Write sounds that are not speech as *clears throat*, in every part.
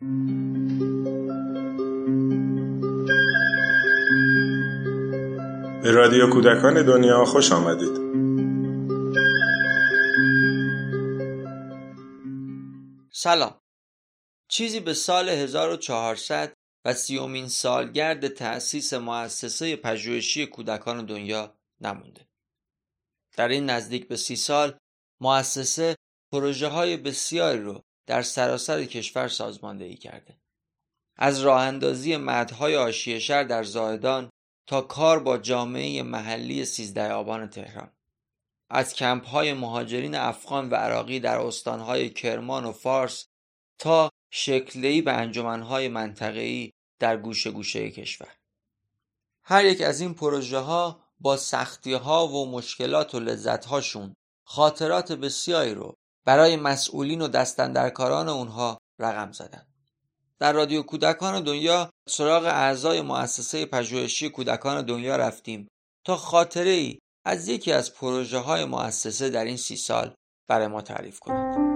به رادیو کودکان دنیا خوش آمدید سلام چیزی به سال 1400 و سیومین سالگرد تأسیس مؤسسه پژوهشی کودکان دنیا نمونده. در این نزدیک به سی سال مؤسسه پروژه های بسیاری رو در سراسر کشور سازماندهی کرده. از راه اندازی مدهای آشیه شهر در زاهدان تا کار با جامعه محلی سیزده آبان تهران. از کمپ های مهاجرین افغان و عراقی در استانهای کرمان و فارس تا شکلی به انجمنهای منطقه‌ای در گوشه گوشه کشور. هر یک از این پروژه ها با سختی ها و مشکلات و لذت هاشون خاطرات بسیاری رو برای مسئولین و دستندرکاران اونها رقم زدن. در رادیو کودکان دنیا سراغ اعضای مؤسسه پژوهشی کودکان دنیا رفتیم تا خاطره ای از یکی از پروژه های مؤسسه در این سی سال برای ما تعریف کنند.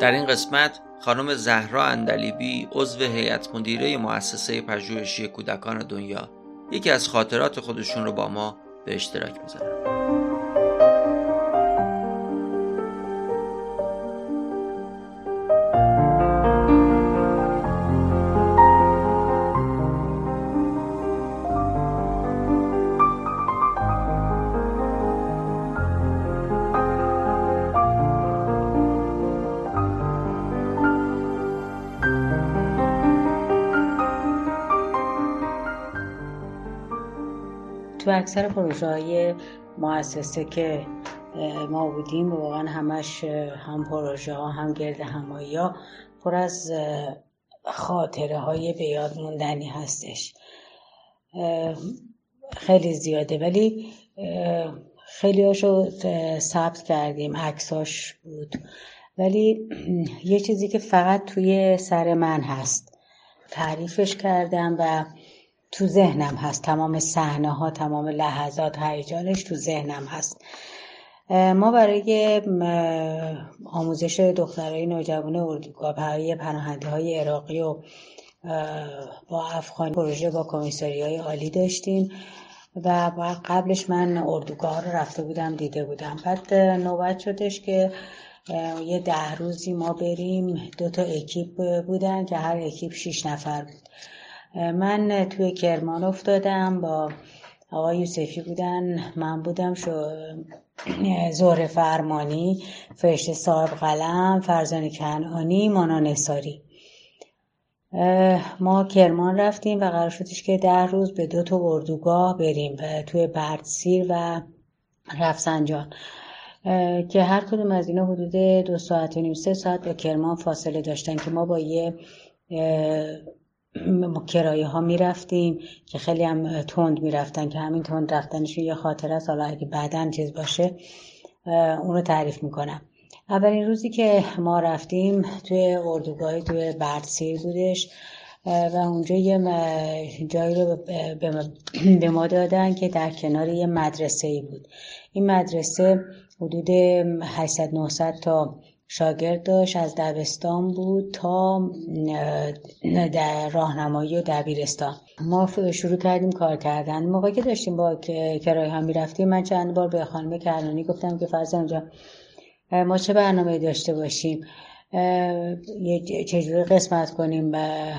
در این قسمت خانم زهرا اندلیبی عضو هیئت مدیره مؤسسه پژوهشی کودکان دنیا یکی از خاطرات خودشون رو با ما به اشتراک می‌ذارن. تو اکثر پروژه های مؤسسه که ما بودیم واقعا همش هم پروژه ها هم گرد همایی ها پر از خاطره های به یاد موندنی هستش. خیلی زیاده. ولی خیلی هاشو ثبت کردیم. عکساش بود. ولی یه چیزی که فقط توی سر من هست. تعریفش کردم و تو ذهنم هست. تمام صحنه ها تمام لحظات هیجانش تو ذهنم هست. ما برای آموزش دخترای نوجوان اردوگاه برای پناهنده های عراقی و با افغان پروژه با کمیساری های عالی داشتیم و قبلش من اردوگاه رو رفته بودم دیده بودم. بعد نوبت شدش که یه ده روزی ما بریم دو تا اکیپ بودن که هر اکیپ شیش نفر بود. من توی کرمان افتادم با آقای یوسفی بودن من بودم شو زهر فرمانی فرشته صاحب قلم فرزان کنعانی مانا نساری ما کرمان رفتیم و قرار شدش که ده روز به دو تا اردوگاه بریم توی بردسیر و رفسنجان. که هر کدوم از اینا حدود دو ساعت و نیم سه ساعت به کرمان فاصله داشتن که ما با یه کرایه ها می‌رفتیم که خیلی هم تند می‌رفتن که همین تند رفتنشون یه خاطر است. حالا اگه بعدا چیز باشه اون رو تعریف می‌کنم. اولین روزی که ما رفتیم توی اردوگاهی توی بردسیر بودش و اونجا یه جایی رو *clears throat* به ما دادن که در کنار یه مدرسه ای بود. این مدرسه حدود 800 900 تا شاگرد داشت از دبستان بود تا در راهنمایی و دبیرستان. ما شروع کردیم کار کردن. موقعی که داشتیم با کرایه هم می‌رفتیم من چند بار به خانم کرنانی گفتم که فرزن جان ما چه برنامه داشته باشیم؟ چجوری قسمت کنیم؟ به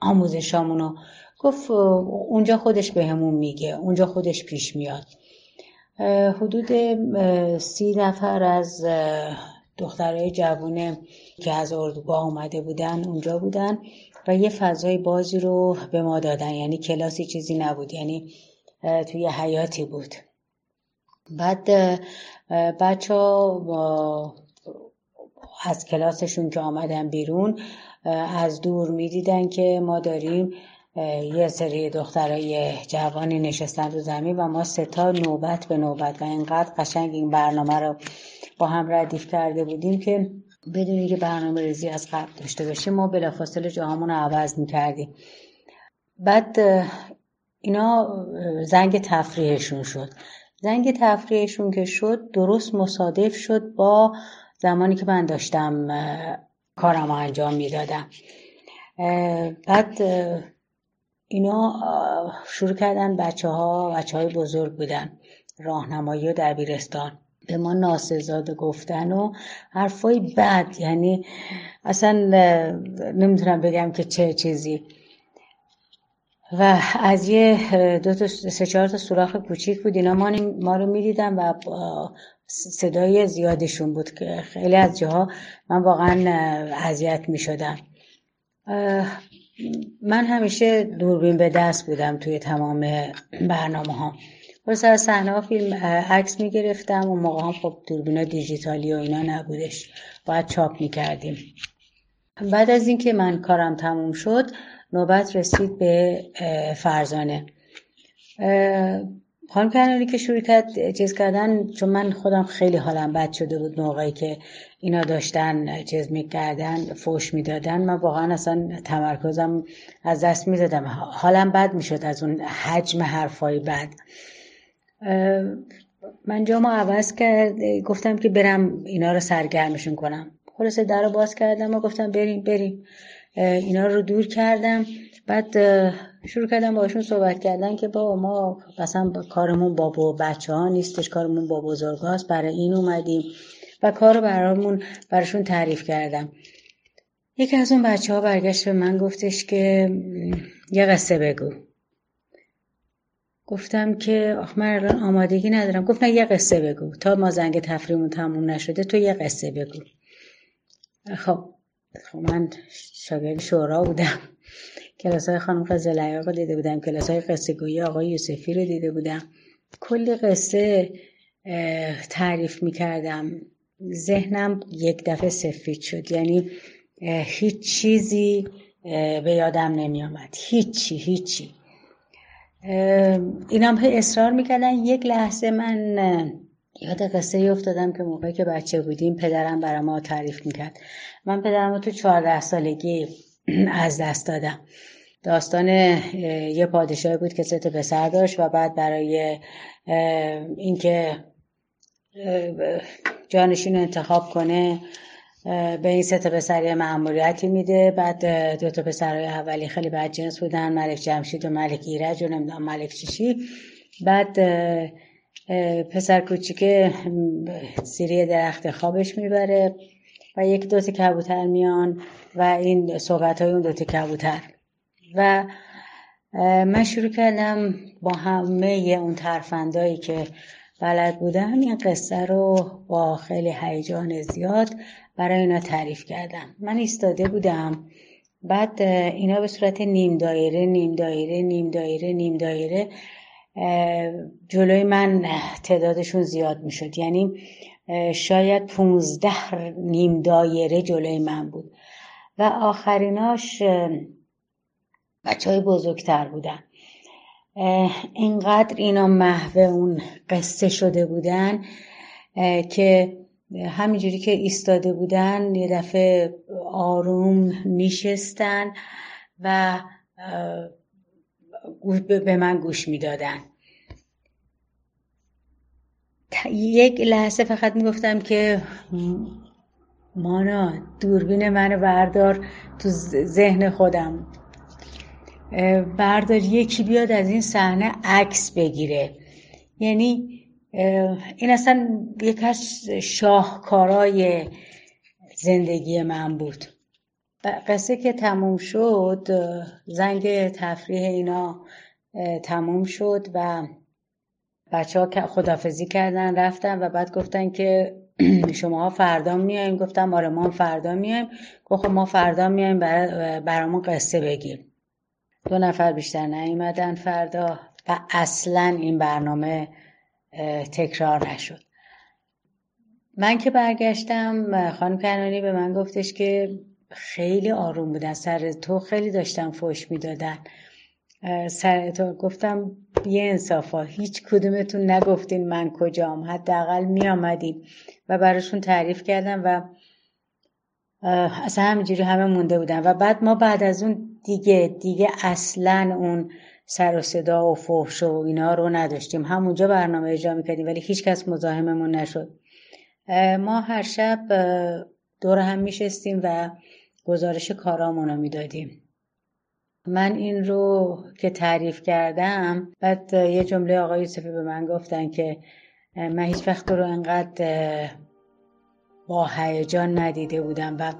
آموزشامونو گفت اونجا خودش به میگه. اونجا خودش پیش میاد. حدود سی نفر از دخترای جوونه که از اردوگاه اومده بودن اونجا بودن و یه فضای بازی رو به ما دادن. یعنی کلاسی چیزی نبود. یعنی توی حیاتی بود. بعد بچه ها از کلاسشون که آمدن بیرون از دور می‌دیدن که ما داریم یه سری دخترای جوانی نشستن رو زمین و ما ستا نوبت به نوبت و اینقدر قشنگ این برنامه رو با هم ردیف کرده بودیم که بدون که برنامه ریزی از قبل داشته باشیم ما بلافاصله جاهامون رو عوض می‌کردیم. بعد اینا زنگ تفریحشون شد. زنگ تفریحشون که شد درست مصادف شد با زمانی که من داشتم کارم انجام می‌دادم. بعد اینا شروع کردن بچه ها بچه های بزرگ بودن راهنمایی و دبیرستان. به ما ناسزاده گفتن و حرفای بد یعنی اصلا نمی‌تونم بگم که چه چیزی. و از یه دو تا سه چهار تا سوراخ کوچیک بود. اینا ما, ما رو می‌دیدن و صدای زیادشون بود که خیلی از جاها من واقعا اذیت می‌شدم. من همیشه دوربین به دست بودم توی تمام برنامه ها از صحنه ها فیلم عکس می‌گرفتم و موقع هم خب دوربین دیجیتالی و اینا نبودش. باید چاپ می‌کردیم. بعد از اینکه من کارم تموم شد نوبت رسید به فرزانه. خانم کنانی که شروع کرد چیز کردن چون من خودم خیلی حالم بد شده بود موقعی که اینا داشتن چیز می‌کردن فوش می‌دادن من واقعا اصلا تمرکزم از دست می‌دادم حالم بد می‌شد از اون حجم حرفای بد. من جامو عوض کرد گفتم که برم اینا رو سرگرمشون کنم. خلاصه در رو باز کردم و گفتم بریم بریم. اینا رو دور کردم. بعد شروع کردم باشون صحبت کردن که با ما مثلا کارمون با بچه ها نیستش کارمون با بزرگ هاست برای این اومدیم و کار برامون براشون تعریف کردم. یکی از اون بچه ها برگشت به من گفتش که یه قصه بگو. گفتم که آخ من الان آمادگی ندارم. گفت نه یه قصه بگو. تا ما زنگ تفریمون تموم نشده تو یه قصه بگو. خب خب من شاگرد شورا بودم. کلاس های خانم قزل رو دیده بودم. کلاس های قصه گویی آقای یوسفی رو دیده بودم. کلی قصه تعریف می‌کردم. ذهنم یک دفعه سفید شد. یعنی هیچ چیزی به یادم نمی آمد هیچی. هیچی اینم اصرار می‌کردن. یک لحظه من یاد قصه افتادم که موقعی که بچه بودیم پدرم برای ما تعریف می‌کرد. من پدرم رو تو چهارده سالگی از دست دادم. داستان یه پادشاه بود که سه پسر داشت و بعد برای اینکه جانشین انتخاب کنه به این سه تا پسر یه معمولیتی میده. بعد دو تا پسرهای اولی خیلی بد جنس بودن ملک جمشید و ملک ایرج و نمی‌دونم ملک چیشی بعد پسر کوچیک سیری درخت خوابش می‌بره. و یک دوتا کبوتر میان و این صحبت های اون دوتا کبوتر. و من شروع کردم با همه اون ترفندایی که بلد بودم این قصه رو با خیلی هیجان زیاد برای اینا تعریف کردم. من ایستاده بودم بعد اینا به صورت نیم دایره نیم دایره نیم دایره نیم دایره جلوی من تعدادشون زیاد می شد یعنی شاید پونزده نیم دایره جلوی من بود. و آخریناش بچه های بزرگتر بودن. اینقدر اینا محو اون قصه شده بودن که همینجوری که ایستاده بودن یه دفعه آروم میشستن و به من گوش می‌دادن. یک لحظه فقط می‌گفتم که مانا دوربین منو بردار تو ذهن خودم. بردار یکی بیاد از این صحنه عکس بگیره. یعنی این اصلا یک از شاهکارای زندگی من بود. قصه که تموم شد زنگ تفریح اینا تموم شد و بچه ها خدافزی کردن رفتن و بعد گفتن که *clears throat* شما فردا میایم. گفتم آره ما فردا میایم. گفت خب ما فردا میایم برامون قصه بگیم دو نفر بیشتر نیومدن فردا و اصلا این برنامه تکرار نشد. من که برگشتم خانم کنانی به من گفتش که خیلی آروم بودن سر تو خیلی داشتن فوش می‌دادن. سر گفتم یه انصافا هیچ کدومتون نگفتین من کجام حداقل می آمدین و براشون تعریف کردم و اصلا همینجوری همه مونده بودن. و بعد ما بعد از اون دیگه دیگه اصلا اون سر و صدا و فحش و اینا رو نداشتیم. همونجا برنامه اجرا می‌کردیم ولی هیچکس مزاحممون نشد. ما هر شب دور هم میشستیم و گزارش کارامون می‌دادیم. من این رو که تعریف کردم بعد یه جمله آقای یوسفی به من گفتن که من هیچ وقت رو انقدر با هیجان ندیده بودم و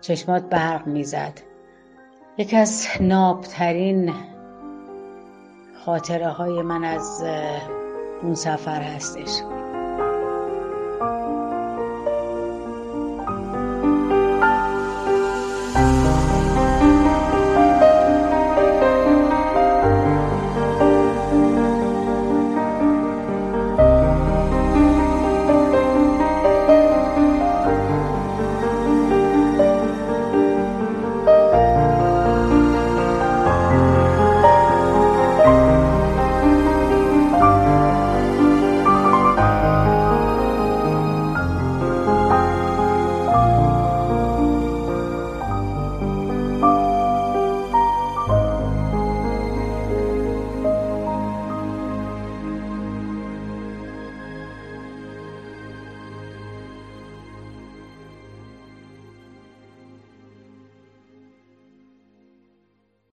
چشمات برق می‌زد. یکی از نابترین خاطره های من از اون سفر هستش.